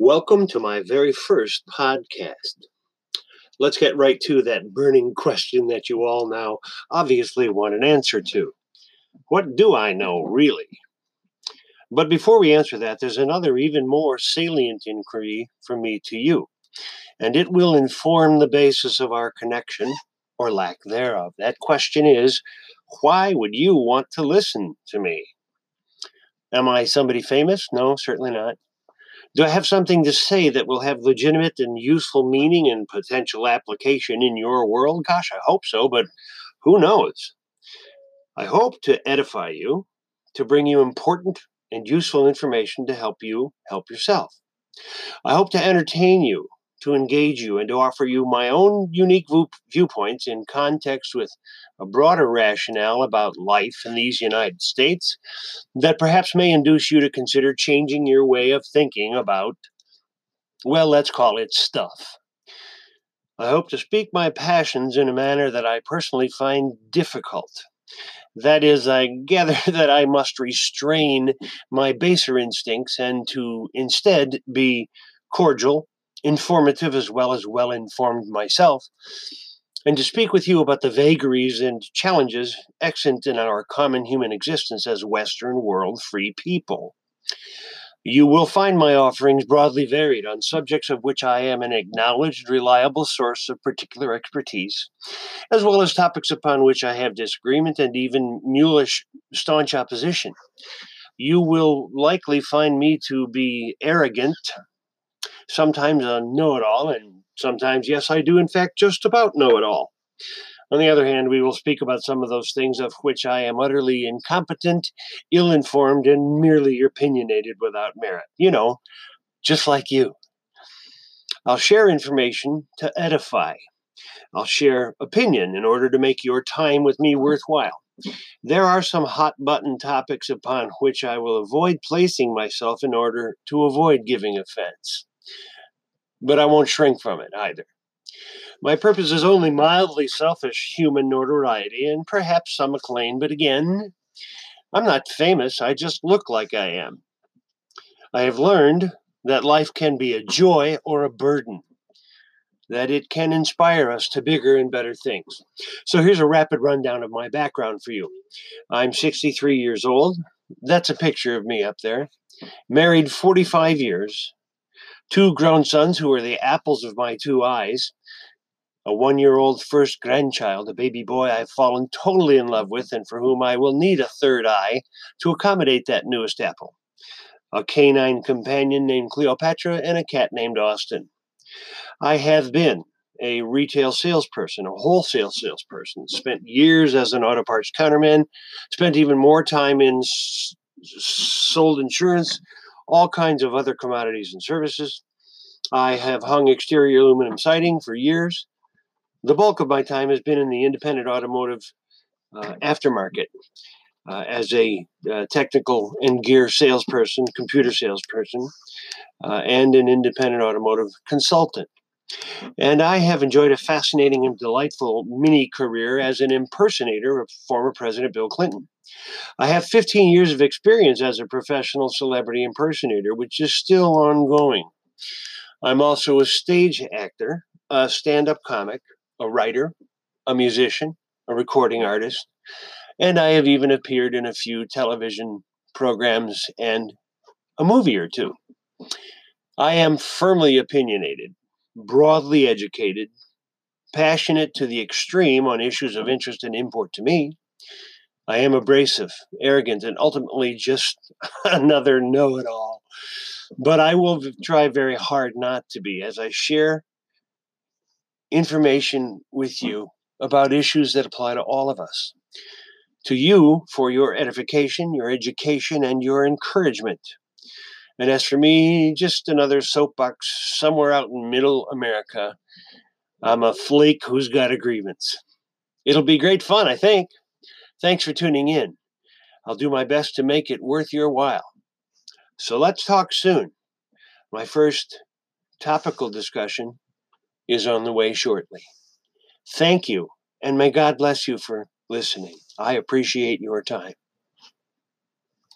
Welcome to my very first podcast. Let's get right to that burning question that you all now obviously want an answer to. What do I know, really? But before we answer that, there's another even more salient inquiry from me to you, and it will inform the basis of our connection or lack thereof. That question is why would you want to listen to me? Am I somebody famous? No, certainly not. Do I have something to say that will have legitimate and useful meaning and potential application in your world? Gosh, I hope so, but who knows? I hope to edify you, to bring you important and useful information to help you help yourself. I hope to entertain you, to engage you, and to offer you my own unique viewpoints in context with a broader rationale about life in these United States that perhaps may induce you to consider changing your way of thinking about, well, let's call it stuff. I hope to speak my passions in a manner that I personally find difficult. That is, I gather that I must restrain my baser instincts and to instead be cordial, informative, as well as well informed myself, and to speak with you about the vagaries and challenges extant in our common human existence as Western world free people. You will find my offerings broadly varied on subjects of which I am an acknowledged, reliable source of particular expertise, as well as topics upon which I have disagreement and even mulish, staunch opposition. You will likely find me to be arrogant, sometimes a know it all, and sometimes, yes, I do, in fact, just about know it all. On the other hand, we will speak about some of those things of which I am utterly incompetent, ill informed, and merely opinionated without merit. You know, just like you. I'll share information to edify. I'll share opinion in order to make your time with me worthwhile. There are some hot button topics upon which I will avoid placing myself in order to avoid giving offense but I won't shrink from it either. My purpose is only mildly selfish human notoriety and perhaps some acclaim, but again, I'm not famous, I just look like I am. I have learned that life can be a joy or a burden, that it can inspire us to bigger and better things. So here's a rapid rundown of my background for you. I'm 63 years old. That's a picture of me up there. Married 45 years, two grown sons who are the apples of my two eyes, a one year old first grandchild, a baby boy I've fallen totally in love with, and for whom I will need a third eye to accommodate that newest apple, a canine companion named Cleopatra, and a cat named Austin. I have been a retail salesperson, a wholesale salesperson, spent years as an auto parts counterman, spent even more time in sold insurance, all kinds of other commodities and services. I have hung exterior aluminum siding for years. The bulk of my time has been in the independent automotive uh, aftermarket uh, as a uh, technical and gear salesperson, computer salesperson, uh, and an independent automotive consultant. And I have enjoyed a fascinating and delightful mini career as an impersonator of former President Bill Clinton. I have 15 years of experience as a professional celebrity impersonator, which is still ongoing. I'm also a stage actor, a stand up comic, a writer, a musician, a recording artist, and I have even appeared in a few television programs and a movie or two. I am firmly opinionated, broadly educated, passionate to the extreme on issues of interest and import to me, I am abrasive, arrogant, and ultimately just another know it all. But I will try very hard not to be as I share information with you about issues that apply to all of us. To you for your edification, your education, and your encouragement. And as for me, just another soapbox somewhere out in middle America. I'm a flake who's got a grievance. It'll be great fun, I think. Thanks for tuning in. I'll do my best to make it worth your while. So let's talk soon. My first topical discussion is on the way shortly. Thank you, and may God bless you for listening. I appreciate your time.